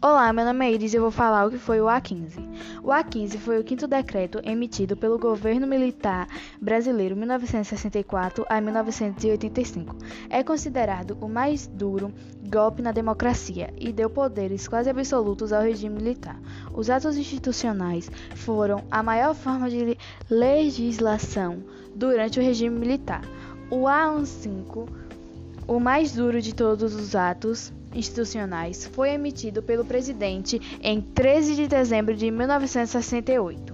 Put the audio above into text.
Olá, meu nome é Iris e eu vou falar o que foi o A15. O A15 foi o quinto decreto emitido pelo governo militar brasileiro 1964 a 1985. É considerado o mais duro golpe na democracia e deu poderes quase absolutos ao regime militar. Os atos institucionais foram a maior forma de legislação durante o regime militar. O A15 o mais duro de todos os atos institucionais foi emitido pelo presidente em 13 de dezembro de 1968.